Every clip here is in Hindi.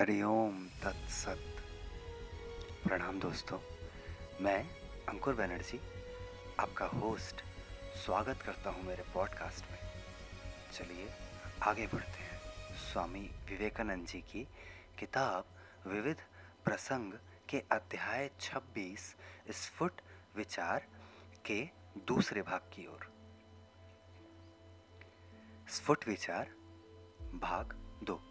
हरिओम तत्सत प्रणाम दोस्तों, मैं अंकुर बनर्जी, आपका होस्ट स्वागत करता हूँ मेरे पॉडकास्ट में। चलिए, आगे बढ़ते हैं। स्वामी विवेकानंद जी की किताब, विविध प्रसंग के अध्याय 26 स्फुट विचार के दूसरे भाग की ओर। स्फुट विचार, भाग दो।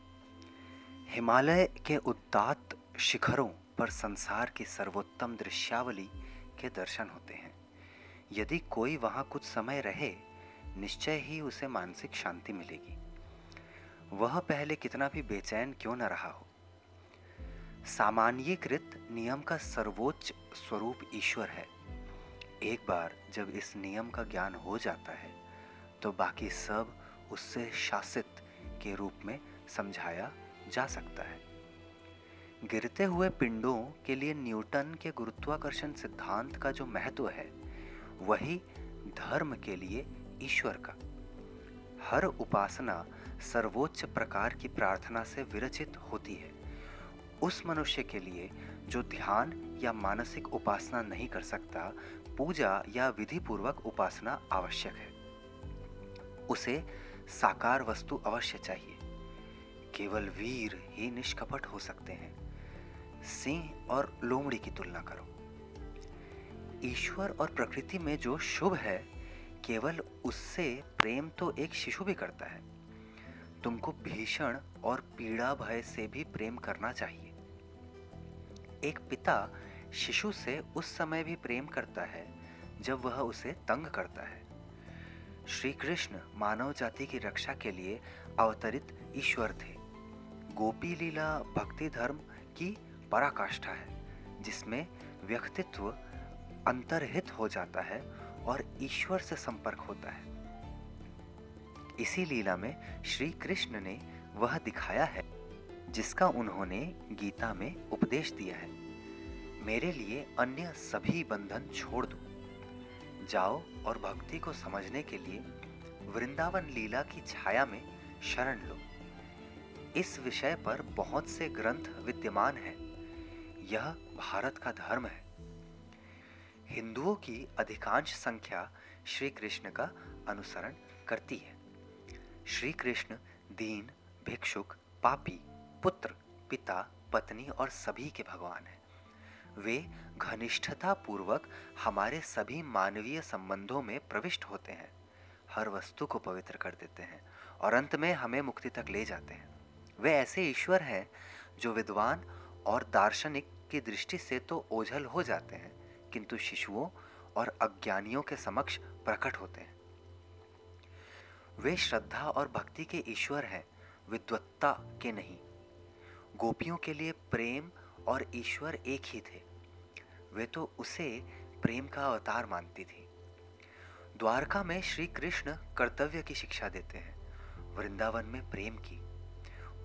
हिमालय के उदात्त शिखरों पर संसार की सर्वोत्तम दृश्यावली के दर्शन होते हैं। यदि कोई वहाँ कुछ समय रहे, निश्चय ही उसे मानसिक शांति मिलेगी। वह पहले कितना भी बेचैन क्यों न रहा हो। सामान्यीकृत नियम का सर्वोच्च स्वरूप ईश्वर है। एक बार जब इस नियम का ज्ञान हो जाता है तो बाकी सब उससे शासित के रूप में समझाया जा सकता है। गिरते हुए पिंडों के लिए न्यूटन के गुरुत्वाकर्षण सिद्धांत का जो महत्व है, वही धर्म के लिए ईश्वर का। हर उपासना सर्वोच्च प्रकार की प्रार्थना से विरचित होती है। उस मनुष्य के लिए जो ध्यान या मानसिक उपासना नहीं कर सकता, पूजा या विधि पूर्वक उपासना आवश्यक है। उसे साकार वस्तु अवश्य चाहिए। केवल वीर ही निष्कपट हो सकते हैं। सिंह और लोमड़ी की तुलना करो। ईश्वर और प्रकृति में जो शुभ है, केवल उससे प्रेम तो एक शिशु भी करता है। तुमको भीषण और पीड़ा भय से भी प्रेम करना चाहिए। एक पिता शिशु से उस समय भी प्रेम करता है, जब वह उसे तंग करता है। श्री कृष्ण मानव जाति की रक्षा के लिए अवतरित ईश्वर थे। गोपी लीला भक्ति धर्म की पराकाष्ठा है, जिसमें व्यक्तित्व अंतर्हित हो जाता है और ईश्वर से संपर्क होता है। इसी लीला में श्री कृष्ण ने वह दिखाया है, जिसका उन्होंने गीता में उपदेश दिया है। मेरे लिए अन्य सभी बंधन छोड़ दो। जाओ और भक्ति को समझने के लिए वृंदावन लीला की छाया में शरण लो। इस विषय पर बहुत से ग्रंथ विद्यमान हैं। यह भारत का धर्म है। हिंदुओं की अधिकांश संख्या श्री कृष्ण का अनुसरण करती है। श्री कृष्ण दीन, भिक्षुक, पापी, पुत्र, पिता, पत्नी और सभी के भगवान हैं। वे घनिष्ठता पूर्वक हमारे सभी मानवीय संबंधों में प्रविष्ट होते हैं। हर वस्तु को पवित्र कर देते हैं और अंत में हमें मुक्ति तक ले जाते हैं। वे ऐसे ईश्वर हैं जो विद्वान और दार्शनिक की दृष्टि से तो ओझल हो जाते हैं, किंतु शिशुओं और अज्ञानियों के समक्ष प्रकट होते हैं। वे श्रद्धा और भक्ति के ईश्वर हैं, विद्वत्ता के नहीं। गोपियों के लिए प्रेम और ईश्वर एक ही थे। वे तो उसे प्रेम का अवतार मानती थी। द्वारका में श्री कृष्ण कर्तव्य की शिक्षा देते हैं, वृंदावन में प्रेम की।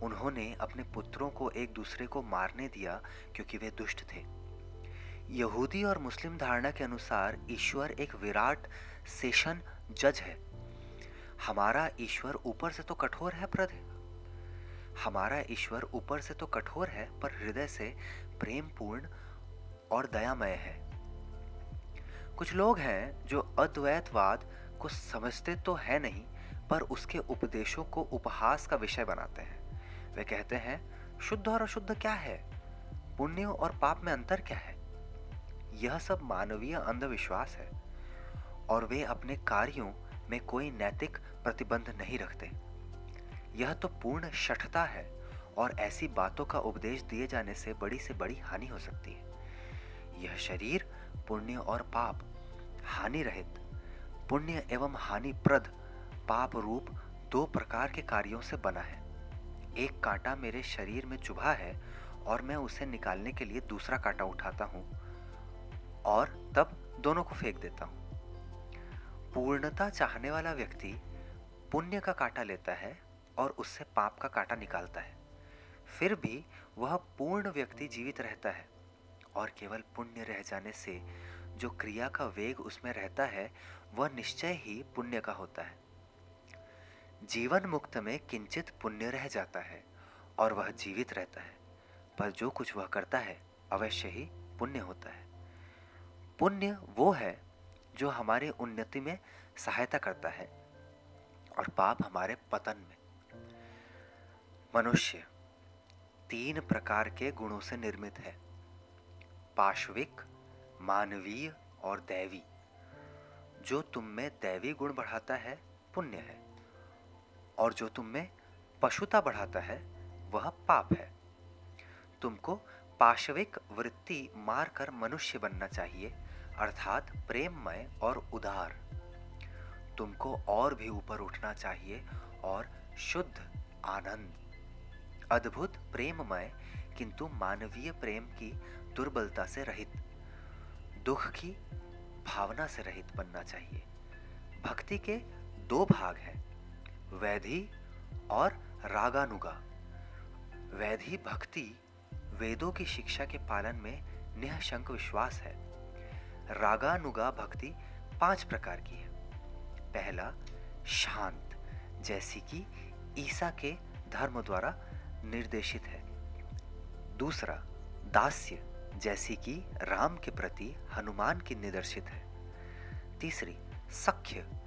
उन्होंने अपने पुत्रों को एक दूसरे को मारने दिया क्योंकि वे दुष्ट थे। यहूदी और मुस्लिम धारणा के अनुसार ईश्वर एक विराट सेशन जज है। हमारा ईश्वर ऊपर से तो कठोर है प्रद हमारा ईश्वर ऊपर से तो कठोर है, पर हृदय से प्रेम पूर्ण और दयामय है। कुछ लोग हैं जो अद्वैतवाद को समझते तो है नहीं, पर उसके उपदेशों को उपहास का विषय बनाते हैं। वे कहते हैं, शुद्ध और अशुद्ध क्या है? पुण्य और पाप में अंतर क्या है? यह सब मानवीय अंधविश्वास है, और वे अपने कार्यों में कोई नैतिक प्रतिबंध नहीं रखते। यह तो पूर्ण शठता है, और ऐसी बातों का उपदेश दिए जाने से बड़ी से बड़ी हानि हो सकती है। यह शरीर पुण्य और पाप हानि रहित पुण्य एवं हानिप्रद पाप रूप दो प्रकार के कार्यों से बना है। एक कांटा मेरे शरीर में चुभा है और मैं उसे निकालने के लिए दूसरा कांटा उठाता हूँ और तब दोनों को फेंक देता हूँ। पूर्णता चाहने वाला व्यक्ति पुण्य का कांटा लेता है और उससे पाप का कांटा निकालता है। फिर भी वह पूर्ण व्यक्ति जीवित रहता है और केवल पुण्य रह जाने से जो क्रिया का वेग उसमें रहता है, वह निश्चय ही पुण्य का होता है। जीवन मुक्त में किंचित पुण्य रह जाता है और वह जीवित रहता है, पर जो कुछ वह करता है, अवश्य ही पुण्य होता है। पुण्य वो है जो हमारे उन्नति में सहायता करता है और पाप हमारे पतन में। मनुष्य तीन प्रकार के गुणों से निर्मित है, पाश्विक, मानवीय और दैवी जो तुम में दैवी गुण बढ़ाता है, पुण्य है। और जो तुम में पशुता बढ़ाता है, वह पाप है। तुमको पाशविक वृत्ति मारकर मनुष्य बनना चाहिए, अर्थात प्रेममय और उदार। तुमको और भी ऊपर उठना चाहिए और शुद्ध आनंद। अद्भुत प्रेममय, किंतु मानवीय प्रेम की दुर्बलता से रहित, दुख की भावना से रहित बनना चाहिए। भक्ति के दो भाग हैं। वैधि और रागानुगा। वैधि भक्ति वेदों की शिक्षा के पालन में निःशंक विश्वास है। रागानुगा भक्ति पाँच प्रकार की है। पहला, शांत, जैसी कि ईसा के धर्म द्वारा निर्देशित है। दूसरा, दास्य, जैसी कि राम के प्रति हनुमान की निदर्शित है। तीसरी, सख्य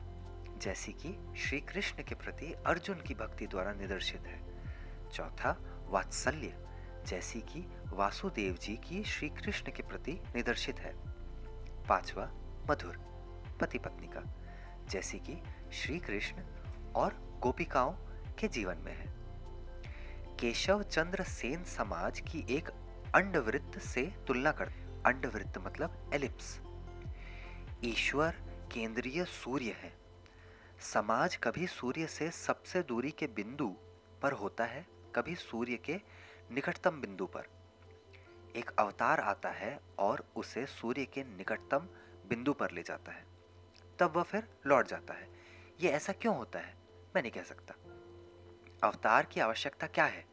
जैसी कि श्री कृष्ण के प्रति अर्जुन की भक्ति द्वारा निदर्शित है। चौथा, वात्सल्य, जैसी कि वासुदेव जी की श्री कृष्ण के प्रति निदर्शित है। पांचवा, मधुर पति पत्नी का, जैसी कि श्री कृष्ण और गोपिकाओं के जीवन में है। केशव चंद्र सेन समाज की एक अंडवृत्त से तुलना कर, अंडवृत्त मतलब एलिप्स। ईश्वर केंद्रीय सूर्य है। समाज कभी सूर्य से सबसे दूरी के बिंदु पर होता है, कभी सूर्य के निकटतम बिंदु पर। एक अवतार आता है और उसे सूर्य के निकटतम बिंदु पर ले जाता है। तब वह फिर लौट जाता है। यह ऐसा क्यों होता है? मैं नहीं कह सकता। अवतार की आवश्यकता क्या है?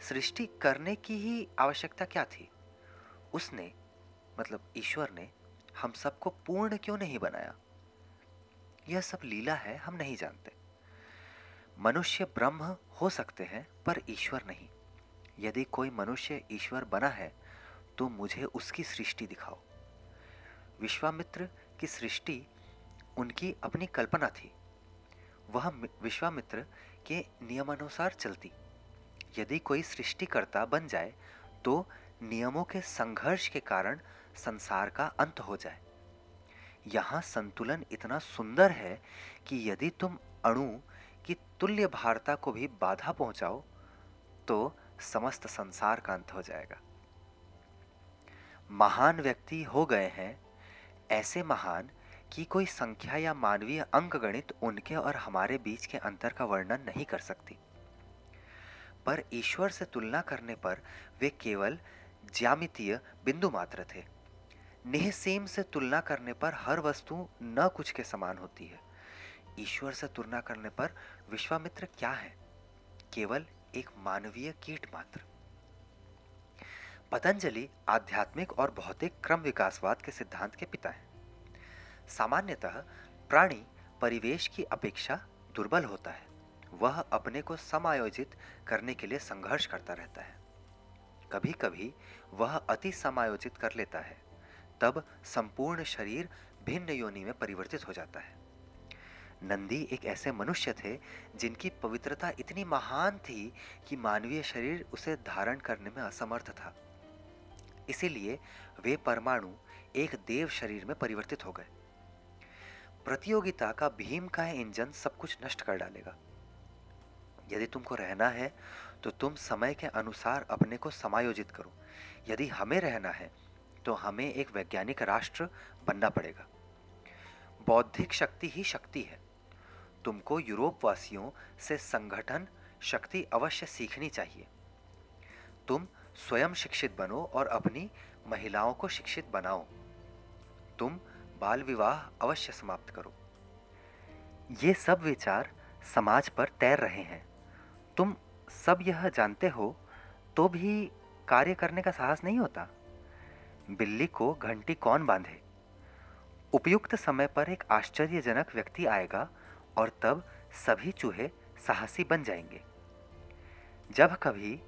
सृष्टि करने की ही आवश्यकता क्या थी? उसने मतलब ईश्वर ने, हम सबको पूर्ण क्यों नहीं बनाया? यह सब लीला है, हम नहीं जानते। मनुष्य ब्रह्म हो सकते हैं, पर ईश्वर नहीं। यदि कोई मनुष्य ईश्वर बना है तो मुझे उसकी सृष्टि दिखाओ। विश्वामित्र की सृष्टि उनकी अपनी कल्पना थी। वह विश्वामित्र के नियमानुसार चलती। यदि कोई सृष्टिकर्ता बन जाए तो नियमों के संघर्ष के कारण संसार का अंत हो जाए। यहाँ संतुलन इतना सुंदर है कि यदि तुम अणु की तुल्य भारता को भी बाधा पहुंचाओ तो समस्त संसार का अंत हो जाएगा। महान व्यक्ति हो गए हैं, ऐसे महान कि कोई संख्या या मानवीय अंक गणित उनके और हमारे बीच के अंतर का वर्णन नहीं कर सकती। पर ईश्वर से तुलना करने पर वे केवल ज्यामितीय बिंदु मात्र थे। निहसीम से तुलना करने पर हर वस्तु न कुछ के समान होती है। ईश्वर से तुलना करने पर विश्वामित्र क्या है? केवल एक मानवीय कीट मात्र। पतंजलि आध्यात्मिक और भौतिक क्रम विकासवाद के सिद्धांत के पिता हैं। सामान्यतः प्राणी परिवेश की अपेक्षा दुर्बल होता है। वह अपने को समायोजित करने के लिए संघर्ष करता रहता है। कभी कभी वह अति समायोजित कर लेता है। तब संपूर्ण शरीर भिन्न योनि में परिवर्तित हो जाता है। नंदी एक ऐसे मनुष्य थे जिनकी पवित्रता इतनी महान थी कि मानवीय शरीर उसे धारण करने में असमर्थ था। इसीलिए वे परमाणु एक देव शरीर में परिवर्तित हो गए। प्रतियोगिता का भीम का इंजन सब कुछ नष्ट कर डालेगा। यदि तुमको रहना है तो तुम समय के अनुसार अपने को समायोजित करो। यदि हमें रहना है तो हमें एक वैज्ञानिक राष्ट्र बनना पड़ेगा। बौद्धिक शक्ति ही शक्ति है। तुमको यूरोप वासियों से संगठन, शक्ति अवश्य सीखनी चाहिए। तुम स्वयं शिक्षित बनो और अपनी महिलाओं को शिक्षित बनाओ। तुम बाल विवाह अवश्य समाप्त करो। ये सब विचार समाज पर तैर रहे हैं। तुम सब यह जानते हो तो भी कार्य करने का साहस नहीं होता। बिल्ली को घंटी कौन बांधे? उपयुक्त समय पर एक आश्चर्यजनक व्यक्ति आएगा और तब सभी चूहे साहसी बन जाएँगे। जब कभी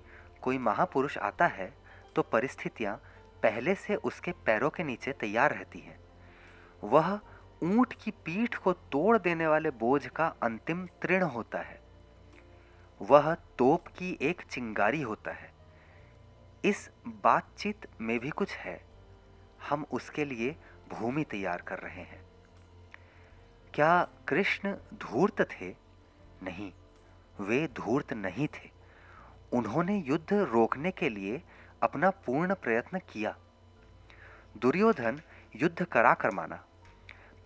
कोई महापुरुष आता है तो परिस्थितियाँ पहले से उसके पैरों के नीचे तैयार रहती हैं। वह ऊँट की पीठ को तोड़ देने वाले बोझ का अंतिम तृण होता है। वह तोप की एक चिंगारी होता है। इस बातचीत में भी कुछ है। हम उसके लिए भूमि तैयार कर रहे हैं। क्या कृष्ण धूर्त थे? नहीं, वे धूर्त नहीं थे। उन्होंने युद्ध रोकने के लिए अपना पूर्ण प्रयत्न किया। दुर्योधन युद्ध करा कर माना,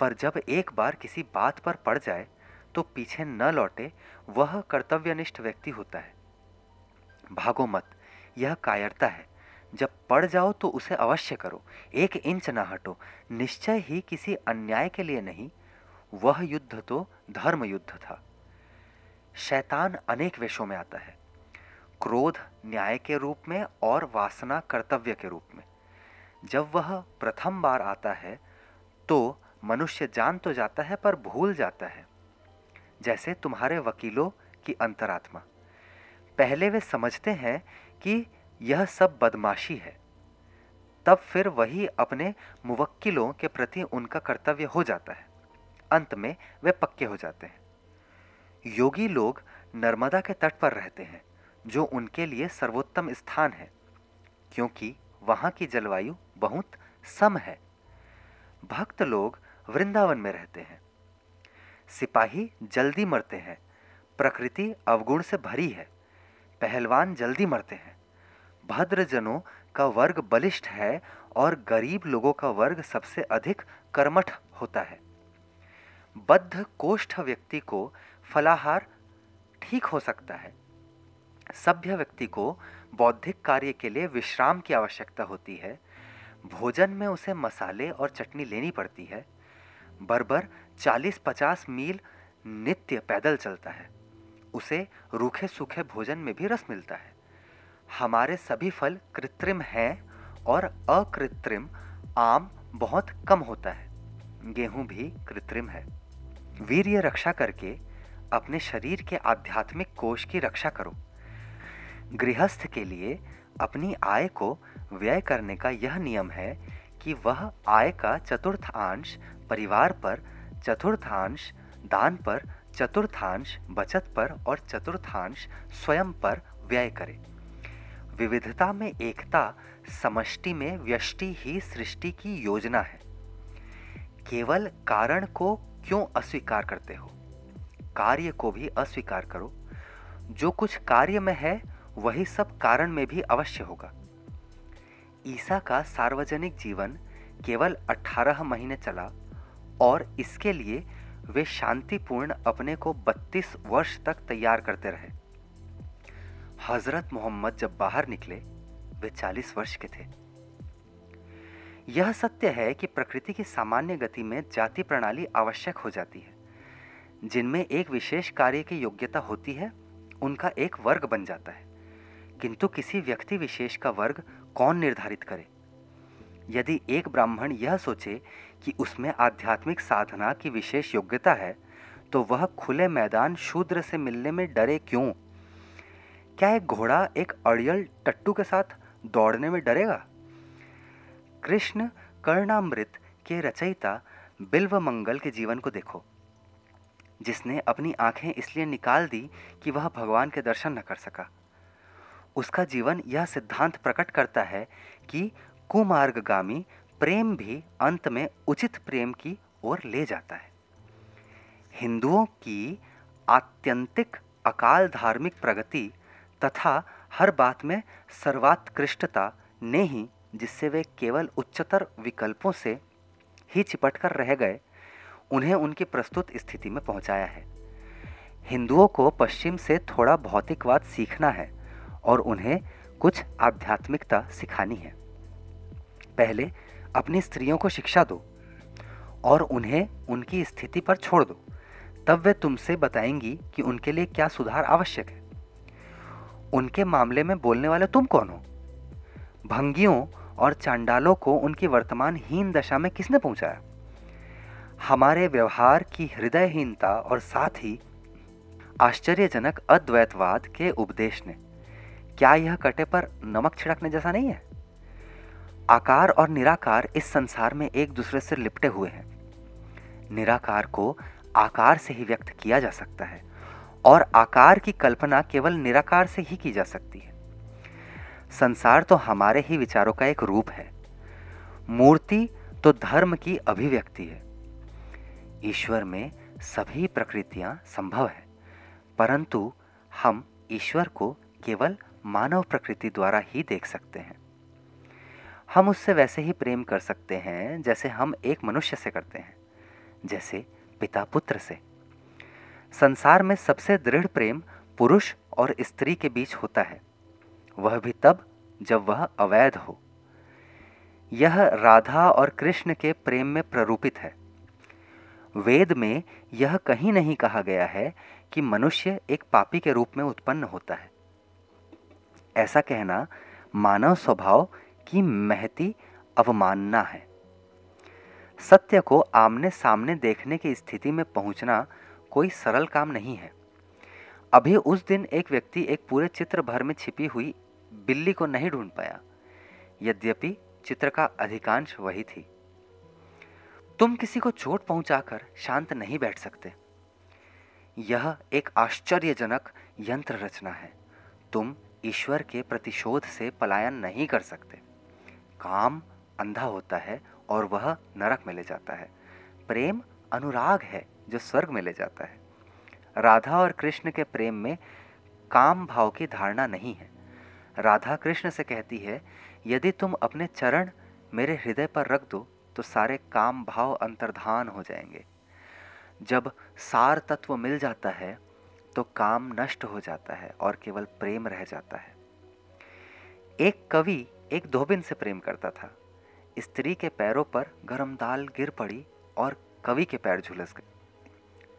पर जब एक बार किसी बात पर पड़ जाए तो पीछे न लौटे वह कर्तव्यनिष्ठ व्यक्ति होता है। भागो मत यह कायरता है। जब पड़ जाओ तो उसे अवश्य करो। एक इंच ना हटो। निश्चय ही किसी अन्याय के लिए नहीं, वह युद्ध तो धर्म युद्ध था। शैतान अनेक वेशों में आता है। क्रोध न्याय के रूप में और वासना कर्तव्य के रूप में। जब वह प्रथम बार आता है तो मनुष्य जान तो जाता है पर भूल जाता है। जैसे तुम्हारे वकीलों की अंतरात्मा। पहले वे समझते हैं कि यह सब बदमाशी है। तब फिर वही अपने मुवक्किलों के प्रति उनका कर्तव्य हो जाता है। अंत में वे पक्के हो जाते हैं। योगी लोग नर्मदा के तट पर रहते हैं, जो उनके लिए सर्वोत्तम स्थान है, क्योंकि वहाँ की जलवायु बहुत सम है। भक्त लोग वृंदावन में रहते हैं। सिपाही जल्दी मरते हैं, प्रकृति अवगुण से भरी है। पहलवान जल्दी मरते हैं। भद्रजनों का वर्ग बलिष्ठ है और गरीब लोगों का वर्ग सबसे अधिक कर्मठ होता है। बद्ध कोष्ठ व्यक्ति को फलाहार ठीक हो सकता है। सभ्य व्यक्ति को बौद्धिक कार्य के लिए विश्राम की आवश्यकता होती है। भोजन में उसे मसाले और चटनी लेनी पड़ती है। बर्बर 40-50 मील नित्य पैदल चलता है। उसे रूखे सूखे भोजन में भी रस मिलता है। हमारे सभी फल कृत्रिम हैं और अकृत्रिम आम बहुत कम होता है। गेहूँ भी कृत्रिम है। वीर्य रक्षा करके अपने शरीर के आध्यात्मिक कोष की रक्षा करो। गृहस्थ के लिए अपनी आय को व्यय करने का यह नियम है कि वह आय का चतुर्थांश परिवार पर, चतुर्थांश दान पर चतुर्थांश बचत पर और चतुर्थांश स्वयं पर व्यय करे। विविधता में एकता, समष्टि में व्यष्टि ही सृष्टि की योजना है। केवल कारण को क्यों अस्वीकार करते हो? कार्य को भी अस्वीकार करो। जो कुछ कार्य में है, वही सब कारण में भी अवश्य होगा। ईसा का सार्वजनिक जीवन केवल 18 महीने चला और इसके लिए वे शांतिपूर्ण अपने को 32 वर्ष तक तैयार करते रहे। हज़रत मोहम्मद जब बाहर निकले, वे 40 वर्ष के थे। यह सत्य है कि प्रकृति की सामान्य गति में जाति प्रणाली आवश्यक हो जाती है। जिनमें एक विशेष कार्य की योग्यता होती है, उनका एक वर्ग बन जाता है। किंतु किसी व्यक्ति विशेष का वर्ग कौन निर्धारित करे? यदि एक ब्राह्मण यह सोचे कि उसमें आध्यात्मिक साधना की विशेष योग्यता है तो वह खुले मैदान शूद्र से मिलने में डरे क्यों? क्या एक घोड़ा एक अड़ियल टट्टू के साथ दौड़ने में डरेगा? कृष्ण कर्णामृत के रचयिता बिल्व मंगल के जीवन को देखो, जिसने अपनी आँखें इसलिए निकाल दी कि वह भगवान के दर्शन न कर सका। उसका जीवन यह सिद्धांत प्रकट करता है कि कुमार्गगामी प्रेम भी अंत में उचित प्रेम की ओर ले जाता है। हिंदुओं की आत्यंतिक अकाल धार्मिक प्रगति तथा हर बात में सर्वात्कृष्टता ने ही, जिससे वे केवल उच्चतर विकल्पों से ही चिपट कर रह गए, उन्हें उनकी प्रस्तुत स्थिति में पहुँचाया है। हिंदुओं को पश्चिम से थोड़ा भौतिकवाद सीखना है और उन्हें कुछ आध्यात्मिकता सिखानी है। पहले अपनी स्त्रियों को शिक्षा दो और उन्हें उनकी स्थिति पर छोड़ दो। तब वे तुमसे बताएँगी कि उनके लिए क्या सुधार आवश्यक है। उनके मामले में बोलने वाले तुम कौन हो? भंगियों और चांडालों को उनकी वर्तमान हीन दशा में किसने पहुँचाया? हमारे व्यवहार की हृदयहीनता और साथ ही आश्चर्यजनक अद्वैतवाद के उपदेश ने। क्या यह कटे पर नमक छिड़कने जैसा नहीं है? आकार और निराकार इस संसार में एक दूसरे से लिपटे हुए हैं। निराकार को आकार से ही व्यक्त किया जा सकता है, और आकार की कल्पना केवल निराकार से ही की जा सकती है। संसार तो हमारे ही विचारों का एक रूप है। मूर्ति तो धर्म की अभिव्यक्ति है। ईश्वर में सभी प्रकृतियाँ संभव है, परंतु हम ईश्वर को केवल मानव प्रकृति द्वारा ही देख सकते हैं। हम उससे वैसे ही प्रेम कर सकते हैं, जैसे हम एक मनुष्य से करते हैं, जैसे पिता पुत्र से। संसार में सबसे दृढ़ प्रेम पुरुष और स्त्री के बीच होता है। वह भी तब जब वह अवैध हो। यह राधा और कृष्ण के प्रेम में प्ररूपित है। वेद में यह कहीं नहीं कहा गया है कि मनुष्य एक पापी के रूप में उत्पन्न होता है। ऐसा कहना मानव स्वभाव की महती अवमानना है। सत्य को आमने सामने देखने की स्थिति में पहुँचना कोई सरल काम नहीं है। अभी उस दिन एक व्यक्ति एक पूरे चित्र भर में छिपी हुई बिल्ली को नहीं ढूंढ पाया। यद्यपि चित्र का अधिकांश वही थी। तुम किसी को चोट पहुंचाकर शांत नहीं बैठ सकते। यह एक आश्चर्यजनक यंत्र रचना है। तुम ईश्वर के प्रतिशोध से पलायन नहीं कर सकते। काम अंधा होता है और वह नरक में ले जाता है। प्रेम अनुराग है जो स्वर्ग में ले जाता है। राधा और कृष्ण के प्रेम में काम भाव की धारणा नहीं है। राधा कृष्ण से कहती है, यदि तुम अपने चरण मेरे हृदय पर रख दो तो सारे काम भाव अंतर्धान हो जाएँगे। जब सार तत्व मिल जाता है तो काम नष्ट हो जाता है और केवल प्रेम रह जाता है। एक कवि एक धोबिन से प्रेम करता था। स्त्री के पैरों पर गरम दाल गिर पड़ी और कवि के पैर झुलस गए।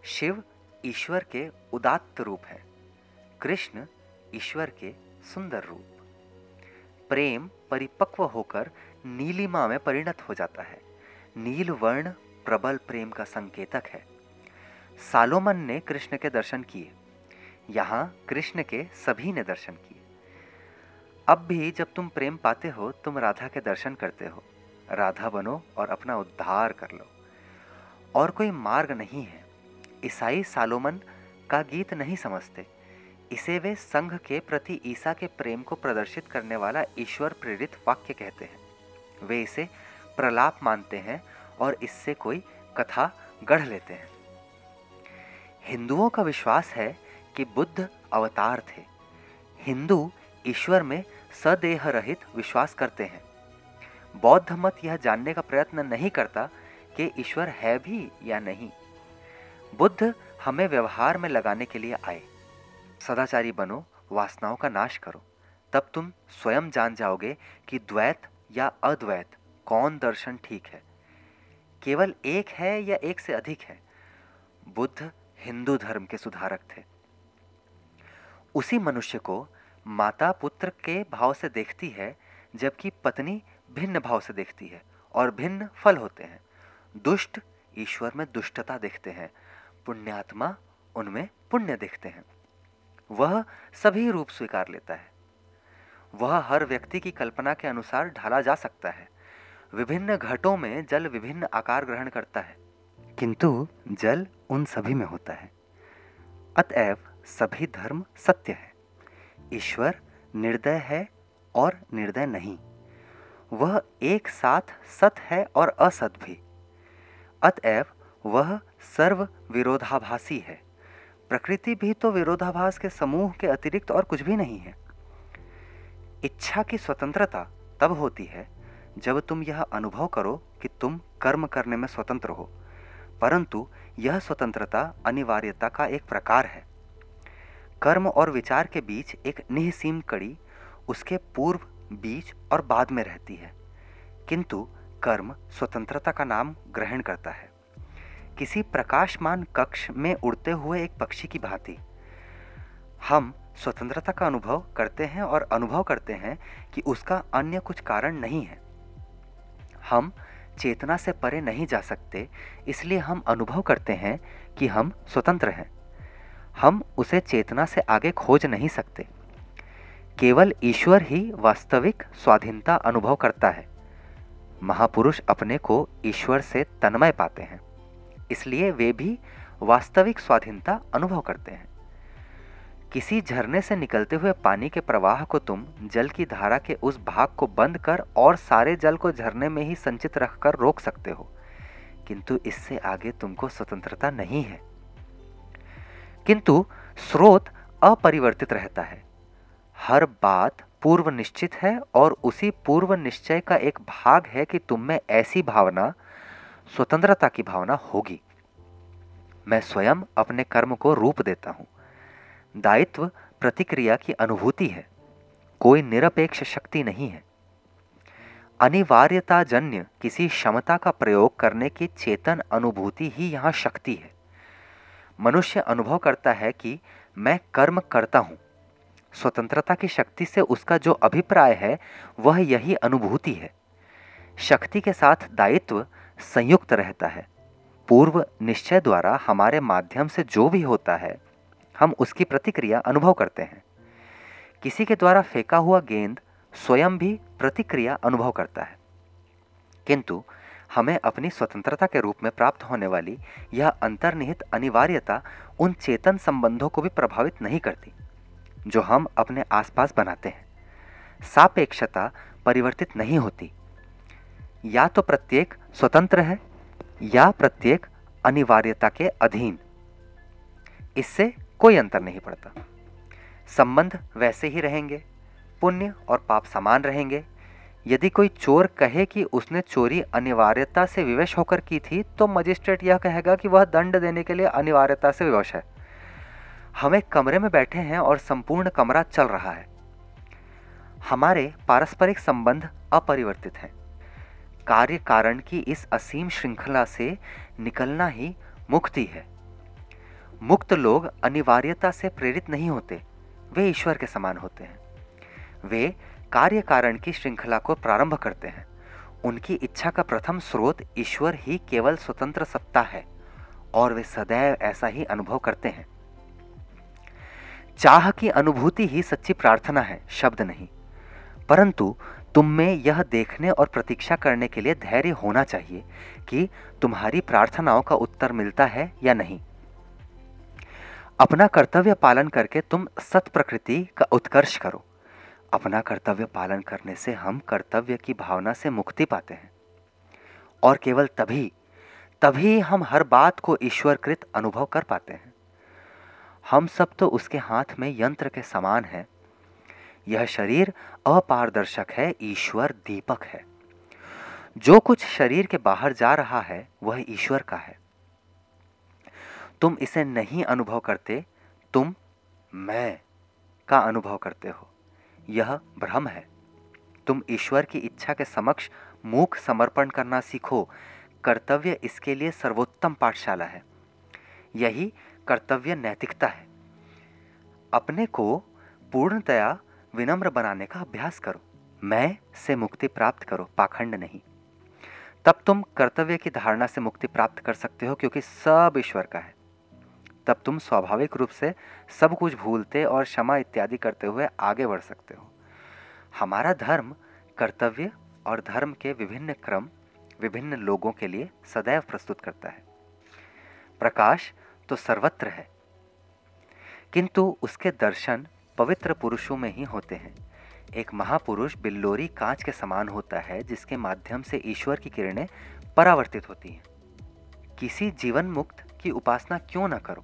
शिव ईश्वर के उदात्त रूप है। कृष्ण ईश्वर के सुंदर रूप। प्रेम परिपक्व होकर नीलिमा में परिणत हो जाता है। नील वर्ण प्रबल प्रेम का संकेतक है। सालोमन ने कृष्ण के दर्शन किए। यहाँ कृष्ण के सभी ने दर्शन किए। अब भी जब तुम प्रेम पाते हो, तुम राधा के दर्शन करते हो। राधा बनो और अपना उद्धार कर लो। और कोई मार्ग नहीं है। ईसाई सालोमन का गीत नहीं समझते। इसे वे संघ के प्रति ईसा के प्रेम को प्रदर्शित करने वाला ईश्वर प्रेरित वाक्य कहते हैं। वे इसे प्रलाप मानते हैं और इससे कोई कथा गढ़ लेते हैं। हिंदुओं का विश्वास है कि बुद्ध अवतार थे। हिंदू ईश्वर में सदेह रहित विश्वास करते हैं। बौद्ध मत यह जानने का प्रयत्न नहीं करता कि ईश्वर है भी या नहीं। बुद्ध हमें व्यवहार में लगाने के लिए आए। सदाचारी बनो, वासनाओं का नाश करो। तब तुम स्वयं जान जाओगे कि द्वैत या अद्वैत, कौन दर्शन ठीक है। केवल एक है या एक से अधिक है। बुद्ध हिंदू धर्म के सुधारक थे। उसी मनुष्य को माता पुत्र के भाव से देखती है, जबकि पत्नी भिन्न भाव से देखती है और भिन्न फल होते हैं। दुष्ट ईश्वर में दुष्टता देखते हैं, पुण्यात्मा उनमें पुण्य देखते हैं। वह सभी रूप स्वीकार लेता है। वह हर व्यक्ति की कल्पना के अनुसार ढाला जा सकता है। विभिन्न घटों में जल विभिन्न आकार ग्रहण करता है। किंतु जल उन सभी में होता है। अतएव सभी धर्म सत्य है। ईश्वर निर्दय है और निर्दय नहीं। वह एक साथ सत है और असत भी। अतएव वह सर्व विरोधाभासी है। प्रकृति भी तो विरोधाभास के समूह के अतिरिक्त और कुछ भी नहीं है। इच्छा की स्वतंत्रता तब होती है जब तुम यह अनुभव करो कि तुम कर्म करने में स्वतंत्र हो, परंतु यह स्वतंत्रता अनिवार्यता का एक प्रकार है। कर्म और विचार के बीच एक निहसीम कड़ी उसके पूर्व, बीच और बाद में रहती है। किंतु कर्म स्वतंत्रता का नाम ग्रहण करता है। किसी प्रकाशमान कक्ष में उड़ते हुए एक पक्षी की भांति। हम स्वतंत्रता का अनुभव करते हैं और अनुभव करते हैं कि उसका अन्य कुछ कारण नहीं है। हम चेतना से परे नहीं जा सकते, इसलिए हम अनुभव करते हैं कि हम स्वतंत्र हैं। हम उसे चेतना से आगे खोज नहीं सकते। केवल ईश्वर ही वास्तविक स्वाधीनता अनुभव करता है। महापुरुष अपने को ईश्वर से तन्मय पाते हैं, इसलिए वे भी वास्तविक स्वाधीनता अनुभव करते हैं। किसी झरने से निकलते हुए पानी के प्रवाह को तुम जल की धारा के उस भाग को बंद कर और सारे जल को झरने में ही संचित रखकर रोक सकते हो, किंतु इससे आगे तुमको स्वतंत्रता नहीं है। किंतु स्रोत अपरिवर्तित रहता है। हर बात पूर्व निश्चित है और उसी पूर्व निश्चय का एक भाग है कि तुम में ऐसी भावना, स्वतंत्रता की भावना होगी। मैं स्वयं अपने कर्म को रूप देता हूँ। दायित्व प्रतिक्रिया की अनुभूति है। कोई निरपेक्ष शक्ति नहीं है। अनिवार्यता जन्य किसी क्षमता का प्रयोग करने की चेतन अनुभूति ही यहाँ शक्ति है। मनुष्य अनुभव करता है कि मैं कर्म करता हूँ। स्वतंत्रता की शक्ति से उसका जो अभिप्राय है, वह यही अनुभूति है। शक्ति के साथ दायित्व संयुक्त रहता है। पूर्व निश्चय द्वारा हमारे माध्यम से जो भी होता है, हम उसकी प्रतिक्रिया अनुभव करते हैं। किसी के द्वारा फेंका हुआ गेंद स्वयं भी प्रतिक्रिया अनुभव करता है। किंतु हमें अपनी स्वतंत्रता के रूप में प्राप्त होने वाली यह अंतर्निहित अनिवार्यता उन चेतन संबंधों को भी प्रभावित नहीं करती, जो हम अपने आसपास बनाते हैं। सापेक्षता परिवर्तित नहीं होती। या तो प्रत्येक स्वतंत्र है, या प्रत्येक अनिवार्यता के अधीन। इससे कोई अंतर नहीं पड़ता। संबंध वैसे ही रहेंगे, पुण्य और पाप समान रहेंगे यदि कोई चोर कहे कि उसने चोरी अनिवार्यता से विवश होकर की थी तो मजिस्ट्रेट यह कहेगा कि वह दंड देने के लिए अनिवार्यता से विवश है। हम एक कमरे में बैठे हैं और संपूर्ण कमरा चल रहा है। हमारे पारस्परिक संबंध अपरिवर्तित हैं। कार्य कारण की इस असीम श्रृंखला से निकलना ही मुक्ति है। मुक्त लोग अनिवार्यता से प्रेरित नहीं होते, वे ईश्वर के समान होते हैं। वे कार्य कारण की श्रृंखला को प्रारंभ करते हैं। उनकी इच्छा का प्रथम स्रोत ईश्वर ही केवल स्वतंत्र सत्ता है, और वे सदैव ऐसा ही अनुभव करते हैं। चाह की अनुभूति ही सच्ची प्रार्थना है, शब्द नहीं। परंतु तुम में यह देखने और प्रतीक्षा करने के लिए धैर्य होना चाहिए कि तुम्हारी प्रार्थनाओं का उत्तर मिलता है या नहीं। अपना कर्तव्य पालन करके तुम सत प्रकृति का उत्कर्ष करो। अपना कर्तव्य पालन करने से हम कर्तव्य की भावना से मुक्ति पाते हैं। और केवल तभी तभी हम हर बात को ईश्वरकृत अनुभव कर पाते हैं। हम सब तो उसके हाथ में यंत्र के समान हैं। यह शरीर अपारदर्शक है, ईश्वर दीपक है। जो कुछ शरीर के बाहर जा रहा है, वह ईश्वर का है। तुम इसे नहीं अनुभव करते, तुम मैं का अनुभव करते हो। यह भ्रम है। तुम ईश्वर की इच्छा के समक्ष मूक समर्पण करना सीखो। कर्तव्य इसके लिए सर्वोत्तम पाठशाला है। यही कर्तव्य नैतिकता है। अपने को पूर्णतया विनम्र बनाने का अभ्यास करो। मैं से मुक्ति प्राप्त करो, पाखंड नहीं। तब तुम कर्तव्य की धारणा से मुक्ति प्राप्त कर सकते हो, क्योंकि सब ईश्वर का है। तब तुम स्वाभाविक रूप से सब कुछ भूलते और क्षमा इत्यादि करते हुए आगे बढ़ सकते हो। हमारा धर्म, कर्तव्य और धर्म के विभिन्न क्रम, विभिन्न लोगों के लिए सदैव प्रस्तुत करता है। प्रकाश तो सर्वत्र है, किंतु उसके दर्शन पवित्र पुरुषों में ही होते हैं। एक महापुरुष बिल्लोरी कांच के समान होता है, जिसके माध्यम से ईश्वर की किरणें परावर्तित होती हैं। किसी जीवन मुक्त की उपासना क्यों ना करो?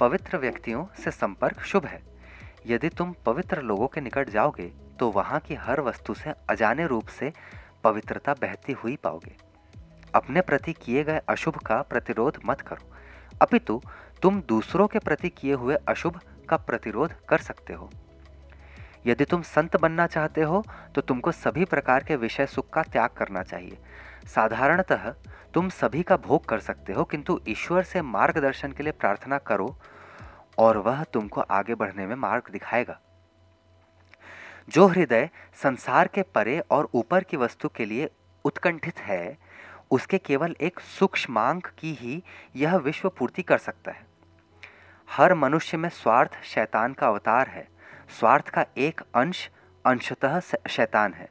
पवित्र व्यक्तियों से संपर्क शुभ है। यदि तुम पवित्र लोगों के निकट जाओगे तो वहाँ की हर वस्तु से अजाने रूप से पवित्रता बहती हुई पाओगे। अपने प्रति किए गए अशुभ का प्रतिरोध मत करो। अपितु, तुम दूसरों के प्रति किए हुए अशुभ का प्रतिरोध कर सकते हो। यदि तुम संत बनना चाहते हो तो तुमको सभी प्रकार के विषय सुख का त्याग करना चाहिए। साधारणतः, तुम सभी का भोग कर सकते हो, किंतु ईश्वर से मार्गदर्शन के लिए प्रार्थना करो और वह तुमको आगे बढ़ने में मार्ग दिखाएगा। जो हृदय संसार के परे और ऊपर की वस्तु के लिए उत्कंठित है, उसके केवल एक सूक्ष्म मांग की ही यह विश्व पूर्ति कर सकता है। हर मनुष्य में स्वार्थ शैतान का अवतार है। स्वार्थ का एक अंश अंशतः शैतान है।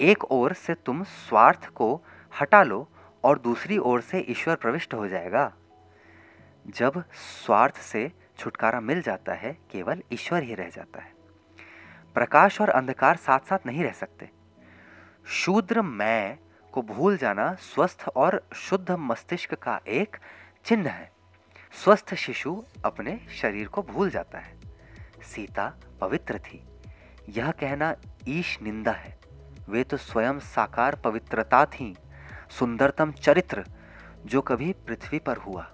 एक ओर से तुम स्वार्थ को हटा लो और दूसरी ओर से ईश्वर प्रविष्ट हो जाएगा। जब स्वार्थ से छुटकारा मिल जाता है, केवल ईश्वर ही रह जाता है। प्रकाश और अंधकार साथ साथ नहीं रह सकते। शूद्र मैं को भूल जाना स्वस्थ और शुद्ध मस्तिष्क का एक चिन्ह है। स्वस्थ शिशु अपने शरीर को भूल जाता है। सीता पवित्र थी। यह कहना ईश निंदा है। वे तो स्वयं साकार पवित्रता थी। सुंदरतम चरित्र जो कभी पृथ्वी पर हुआ।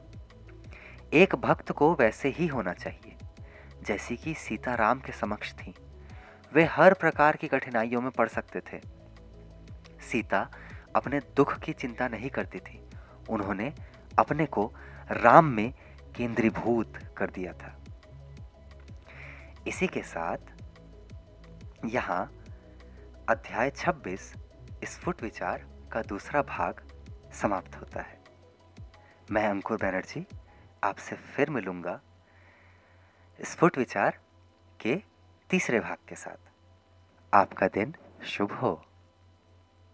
एक भक्त को वैसे ही होना चाहिए, जैसी कि सीता राम के समक्ष थी। वे हर प्रकार की कठिनाइयों में पड़ सकते थे। सीता अपने दुख की चिंता नहीं करती थी। उन्होंने अपने को राम में केंद्रीभूत कर दिया था। इसी के साथ यहाँ अध्याय 26 स्फुट विचार का दूसरा भाग समाप्त होता है। मैं अंकुर बैनर्जी आपसे फिर मिलूँगा स्फुट विचार के तीसरे भाग के साथ। आपका दिन शुभ हो।